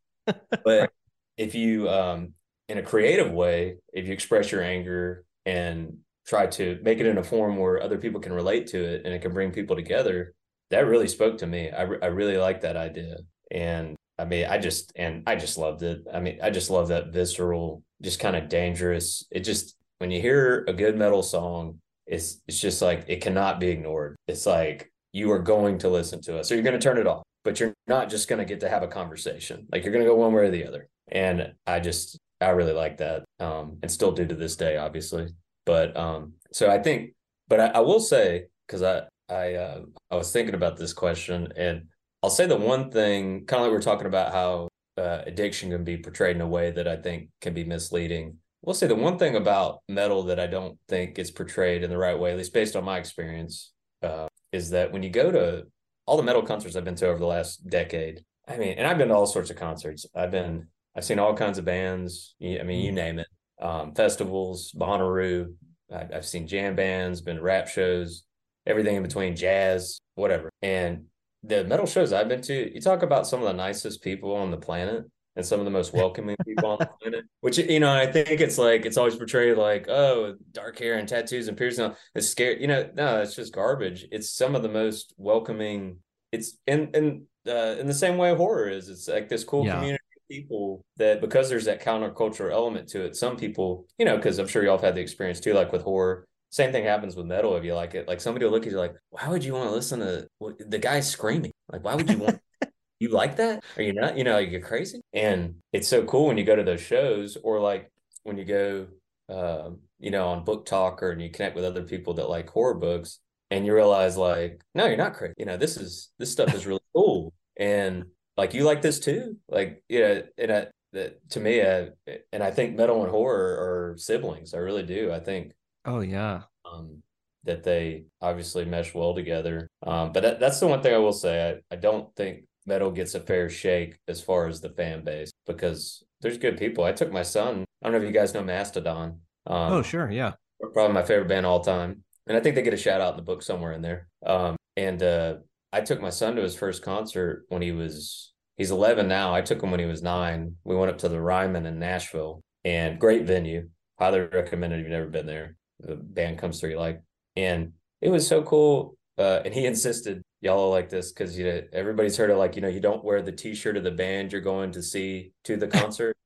but if you, um, in a creative way, if you express your anger and try to make it in a form where other people can relate to it and it can bring people together, that really spoke to me. I, I really like that idea. And I mean, I just, and I just loved it. I mean, I just love that visceral, just kind of dangerous. It just, when you hear a good metal song, it's, it's just like, it cannot be ignored. It's like, you are going to listen to us or you're going to turn it off, but you're not just going to get to have a conversation. Like you're going to go one way or the other. And I just, I really like that. Um, and still do to this day, obviously. But um, so I think, but I, I will say, because I, I, uh, I was thinking about this question and I'll say the one thing, kind of like we are talking about how uh, addiction can be portrayed in a way that I think can be misleading. We'll say the one thing about metal that I don't think is portrayed in the right way, at least based on my experience, uh, is that when you go to all the metal concerts I've been to over the last decade, I mean, and I've been to all sorts of concerts. I've been, I've seen all kinds of bands. I mean, you mm-hmm. name it, um, festivals, Bonnaroo. I've, I've seen jam bands, been rap shows, everything in between, jazz, whatever. And the metal shows I've been to, you talk about some of the nicest people on the planet and some of the most welcoming people on the planet. Which you know, I think it's like it's always portrayed like, oh, dark hair and tattoos and piercing. It's scary. You know, no, it's just garbage. It's some of the most welcoming. It's in in uh, in the same way horror is. It's like this cool yeah. community of people that because there's that countercultural element to it. Some people, you know, because I'm sure y'all have had the experience too, like with horror same thing happens with metal if you like it. Like somebody will look at you like, why would you want to listen to the guy screaming? Like, why would you want? you like that? Are you not? You know, you're crazy. And it's so cool when you go to those shows, or like when you go, uh, you know, on BookTok or and you connect with other people that like horror books, and you realize like, no, you're not crazy. You know, this is this stuff is really cool, and like you like this too. Like, you know, and I, that to me, uh, and I think metal and horror are siblings. I really do. I think Oh yeah. Um, that they obviously mesh well together. Um, but that, that's the one thing I will say. I, I don't think metal gets a fair shake as far as the fan base because there's good people. I took my son. I don't know if you guys know Mastodon. Um, oh sure, yeah. Probably my favorite band all time, and I think they get a shout out in the book somewhere in there. Um, and uh, I took my son to his first concert when he was he's 11 now. I took him when he was nine. We went up to the Ryman in Nashville, and great venue. Highly recommend it if you've never been there the band comes through you like and it was so cool uh, and he insisted y'all like this because you know everybody's heard of like you know you don't wear the t-shirt of the band you're going to see to the concert?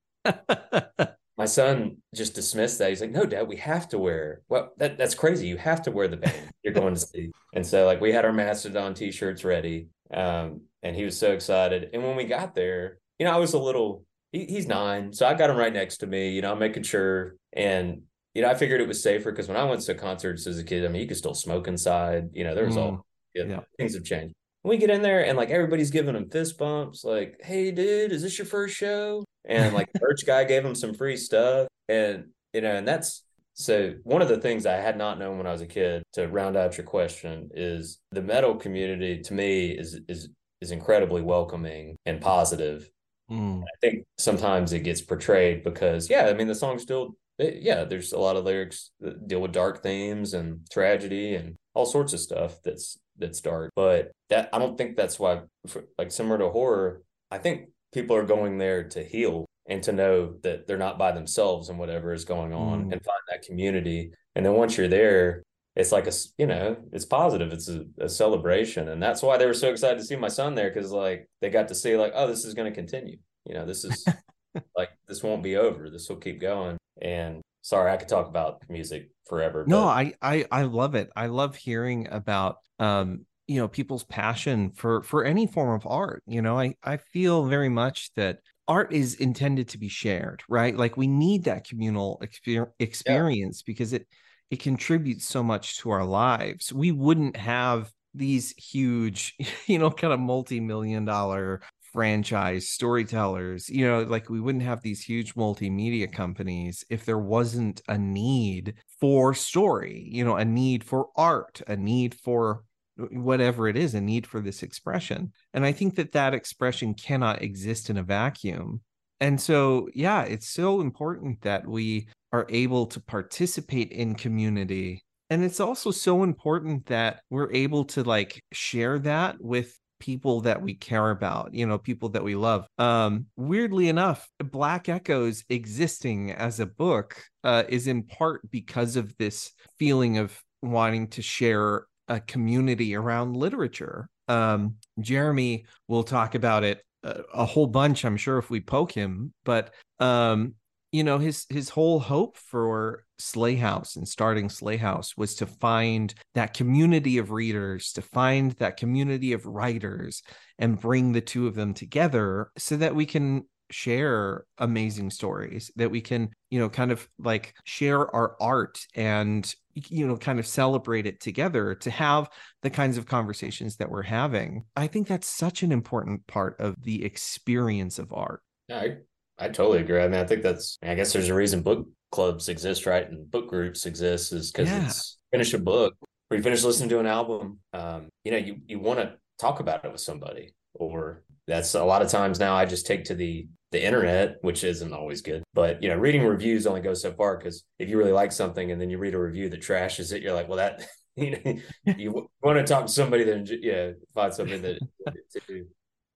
My son just dismissed that. He's like no dad we have to wear well that, that's crazy. You have to wear the band you're going to see. And so like we had our mastodon t-shirts ready um, and he was so excited. And when we got there you know i was a little he, he's nine so i got him right next to me you know I'm making sure. And you know, I figured it was safer because when I went to concerts as a kid, I mean, you could still smoke inside. You know, there was mm, all yeah, yeah, things have changed. we get in there and like everybody's giving them fist bumps, like, "Hey, dude, is this your first show?" And like the merch guy gave him some free stuff, and you know, and that's so one of the things I had not known when I was a kid. To round out your question, is the metal community to me is is is incredibly welcoming and positive. Mm. I think sometimes it gets portrayed because, yeah, I mean, the song still it, yeah, there's a lot of lyrics that deal with dark themes and tragedy and all sorts of stuff that's that's dark. But that I don't think that's why, for, like similar to horror, I think people are going there to heal and to know that they're not by themselves and whatever is going on mm. and find that community. And then once you're there, it's like a you know it's positive it's a, a, celebration and that's why they were so excited to see my son there because like they got to see like oh this is going to continue you know this is like this won't be over this will keep going and sorry, I could talk about music forever. No, I, I I love it. I love hearing about um you know people's passion for for any form of art. You know, I I feel very much that art is intended to be shared, right? Like we need that communal exper- experience yeah. because it it contributes so much to our lives. We wouldn't have these huge, you know, kind of multi-million dollar franchise storytellers you know like we wouldn't have these huge multimedia companies if there wasn't a need for story you know a need for art a need for whatever it is a need for this expression. And i think that that expression cannot exist in a vacuum. And so yeah it's so important that we are able to participate in community. And it's also so important that we're able to like share that with people that we care about you know people that we love. Um weirdly enough black echoes existing as a book uh, is in part because of this feeling of wanting to share a community around literature. Um jeremy will talk about it a, a whole bunch i'm sure if we poke him but um you know his his whole hope for Sley House and starting Sley House was to find that community of readers, to find that community of writers, and bring the two of them together so that we can share amazing stories that we can you know kind of like share our art and you know kind of celebrate it together to have the kinds of conversations that we're having. I think that's such an important part of the experience of art. Yeah i I totally agree. I mean, I think that's, I guess there's a reason book clubs exist, right? And book groups exist is because yeah. it's finish a book or you finish listening to an album. Um, you know, you, you want to talk about it with somebody or that's a lot of times now I just take to the, the internet, which isn't always good, but you know, reading reviews only goes so far. Cause if you really like something and then you read a review that trashes it, you're like, well, that, you know, you want to talk to somebody that, yeah, find something that, to do.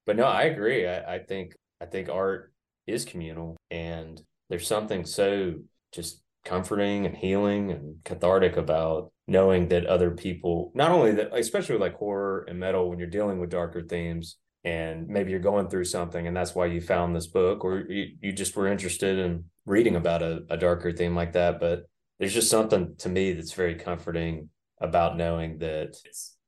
But no, I agree. I, I think, I think art is communal and there's something so just comforting and healing and cathartic about knowing that other people not only that especially like horror and metal when you're dealing with darker themes and maybe you're going through something and that's why you found this book or you, you just were interested in reading about a, a darker theme like that but there's just something to me that's very comforting about knowing that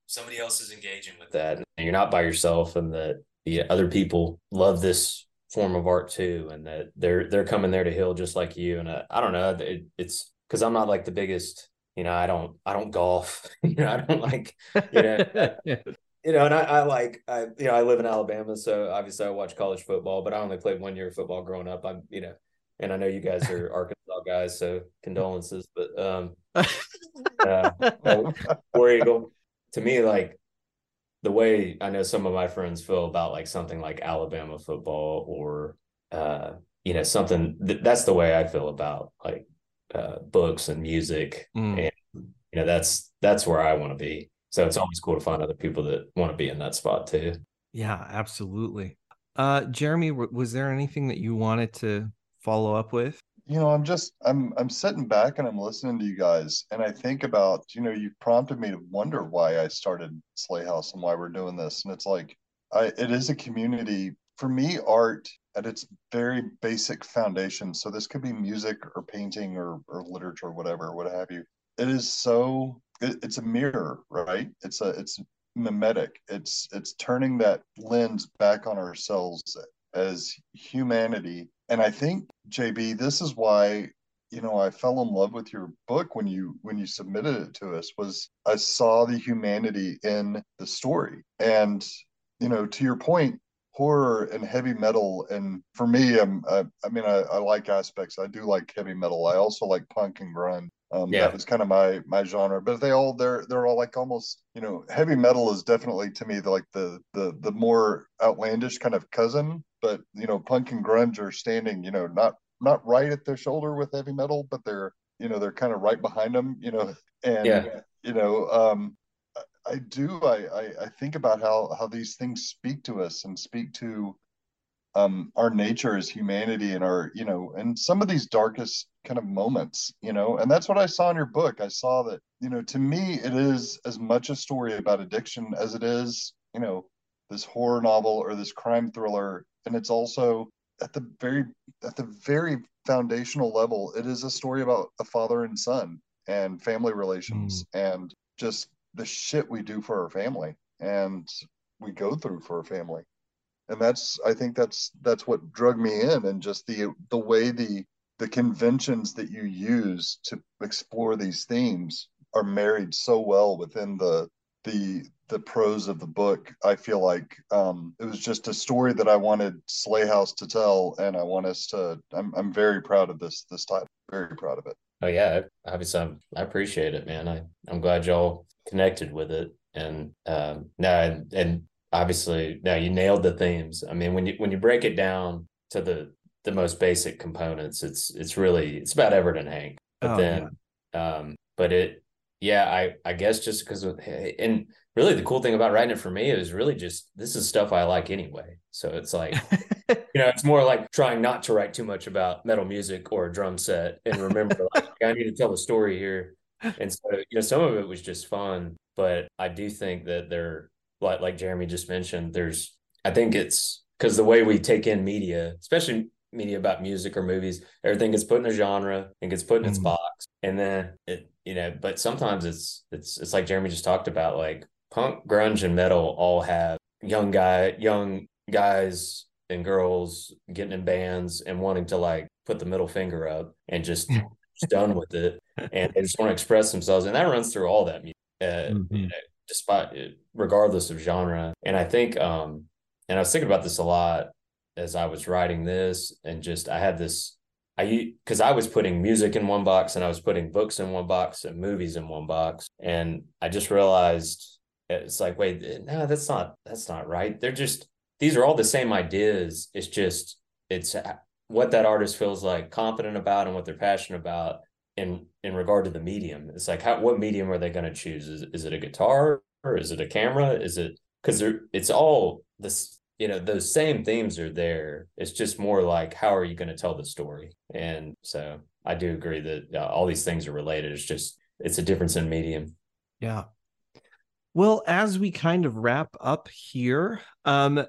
somebody else is engaging with that. and you're not by yourself and that the other people love this form of art too, and that they're they're coming there to heal just like you. And uh, I don't know, it, it's because I'm not like the biggest, you know, I don't I don't golf, you know, I don't like, you know. you know, and I, I like I you know I live in Alabama, so obviously I watch college football, but I only played one year of football growing up. I'm you know, and I know you guys are Arkansas guys, so condolences. But um, uh, War Eagle to me, like the way I know some of my friends feel about like something like Alabama football or uh, you know something th- that's the way I feel about like uh, books and music mm. and you know that's that's where I want to be. So it's always cool to find other people that want to be in that spot too. Yeah, absolutely. Uh, Jeremy, was there anything that you wanted to follow up with? You know, I'm just I'm I'm sitting back and I'm listening to you guys, and I think about you know you prompted me to wonder why I started Sley House and why we're doing this, and it's like I it is a community for me. Art at its very basic foundation. So this could be music or painting or or literature, or whatever, what have you. It is so it, it's a mirror, right? It's a it's mimetic. It's it's turning that lens back on ourselves as humanity and I think JB, this is why you know I fell in love with your book when you when you submitted it to us was I saw the humanity in the story, and you know to your point, horror and heavy metal, and for me, I'm I, I mean I, I like aspects. I do like heavy metal. I also like punk and grunge. Um, yeah. that was kind of my my genre but they all they're they're all like almost you know heavy metal is definitely to me the like the the the more outlandish kind of cousin but you know punk and grunge are standing you know not not right at their shoulder with heavy metal but they're you know they're kind of right behind them you know and yeah. you know um I do I, I I think about how how these things speak to us and speak to um, our nature as humanity and our you know and some of these darkest kind of moments you know and that's what i saw in your book i saw that you know to me it is as much a story about addiction as it is you know this horror novel or this crime thriller and it's also at the very at the very foundational level it is a story about a father and son and family relations mm. and just the shit we do for our family and we go through for our family and that's i think that's that's what drug me in and just the the way the the conventions that you use to explore these themes are married so well within the the the prose of the book. I feel like um, it was just a story that I wanted Sley House to tell, and I want us to. I'm I'm very proud of this this title. Very proud of it. Oh yeah, obviously I'm, I appreciate it, man. I I'm glad y'all connected with it, and um, now and, and obviously now you nailed the themes. I mean, when you when you break it down to the the most basic components, it's it's really it's about Everett and Hank. But oh, then, um, but it yeah, I I guess just because of and really the cool thing about writing it for me is really just this is stuff I like anyway. So it's like you know, it's more like trying not to write too much about metal music or a drum set and remember like I need to tell a story here. And so, you know, some of it was just fun, but I do think that there like like Jeremy just mentioned, there's I think it's because the way we take in media, especially media about music or movies, everything gets put in a genre and gets put in its mm. box. And then it, you know, but sometimes it's it's it's like Jeremy just talked about, like punk, grunge, and metal all have young guy, young guys and girls getting in bands and wanting to like put the middle finger up and just done with it, and they just want to express themselves, and that runs through all that music, uh, mm-hmm. you know, despite regardless of genre. And I think, um, and I was thinking about this a lot as I was writing this, and just I had this I because I was putting music in one box and I was putting books in one box and movies in one box, and I just realized it's like wait no that's not that's not right. They're just these are all the same ideas. It's just it's uh, what that artist feels like confident about and what they're passionate about in in regard to the medium. It's like how what medium are they going to choose? Is, is it a guitar or is it a camera? Is it because it's all this you know those same themes are there it's just more like how are you going to tell the story and so i do agree that uh, all these things are related it's just it's a difference in medium yeah well, as we kind of wrap up here, um,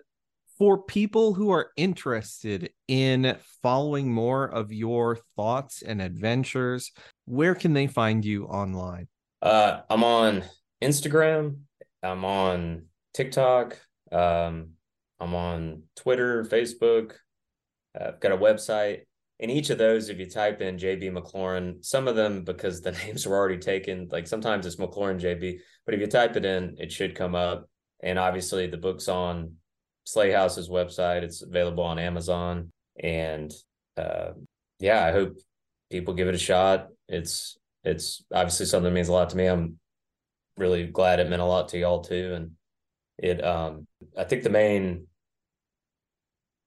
for people who are interested in following more of your thoughts and adventures, where can they find you online? Uh, I'm on Instagram. I'm on TikTok. Um, I'm on Twitter, Facebook. I've got a website in each of those, if you type in JB McLaurin, some of them because the names were already taken, like sometimes it's McLaurin JB, but if you type it in, it should come up. And obviously, the book's on Sley House's website. It's available on Amazon. And uh, yeah, I hope people give it a shot. It's it's obviously something that means a lot to me. I'm really glad it meant a lot to y'all too. And it um I think the main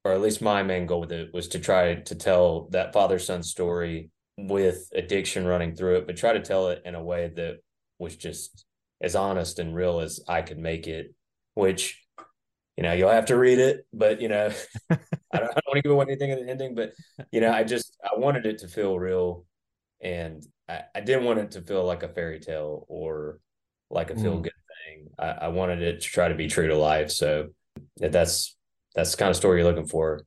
or at least my main goal with it was to try to tell that father son story with addiction running through it, but try to tell it in a way that was just as honest and real as I could make it, which, you know, you'll have to read it, but, you know, I, don't, I don't want to give away anything in the ending, but, you know, I just, I wanted it to feel real and I, I didn't want it to feel like a fairy tale or like a feel good. Thing. I, I wanted it to try to be true to life. So that's that's the kind of story you're looking for.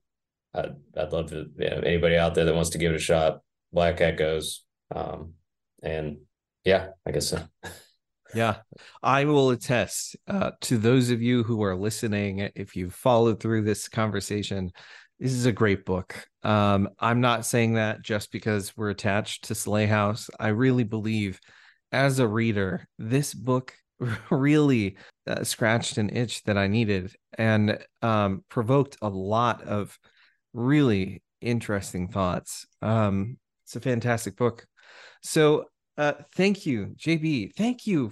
I'd, I'd love to, you know, anybody out there that wants to give it a shot, Black Echoes. Um, and yeah, I guess so. yeah, I will attest uh, to those of you who are listening. If you've followed through this conversation, this is a great book. Um, I'm not saying that just because we're attached to Sley House. I really believe, as a reader, this book really uh, scratched an itch that I needed and um, provoked a lot of really interesting thoughts. Um, it's a fantastic book. So uh, thank you, JB. Thank you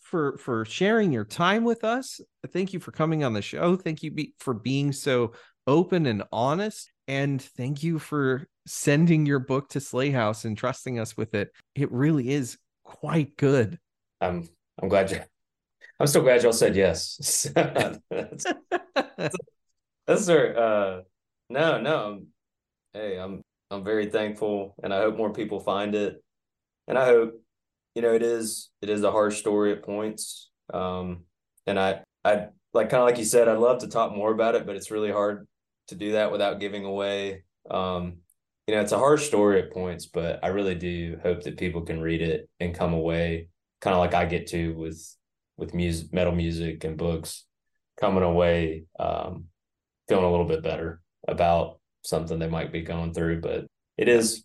for for sharing your time with us. Thank you for coming on the show. Thank you be, for being so open and honest. And thank you for sending your book to Sley House and trusting us with it. It really is quite good. I'm I'm glad you I'm still glad y'all said yes. that's, that's, uh no, no. Hey, I'm I'm very thankful and I hope more people find it. And I hope, you know, it is it is a harsh story at points. Um and I I like kind of like you said, I'd love to talk more about it, but it's really hard to do that without giving away um you know, it's a harsh story at points, but I really do hope that people can read it and come away kind of like I get to with with music, metal music and books, coming away um, feeling a little bit better about something they might be going through. But it is,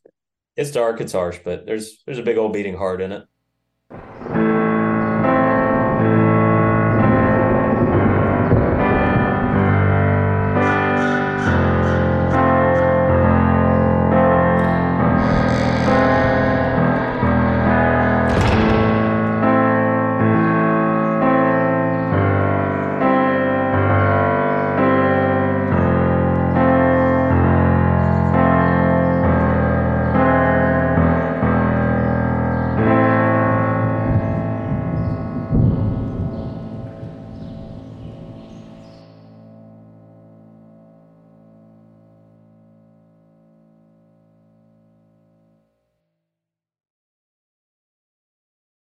it's dark, it's harsh, but there's there's a big old beating heart in it.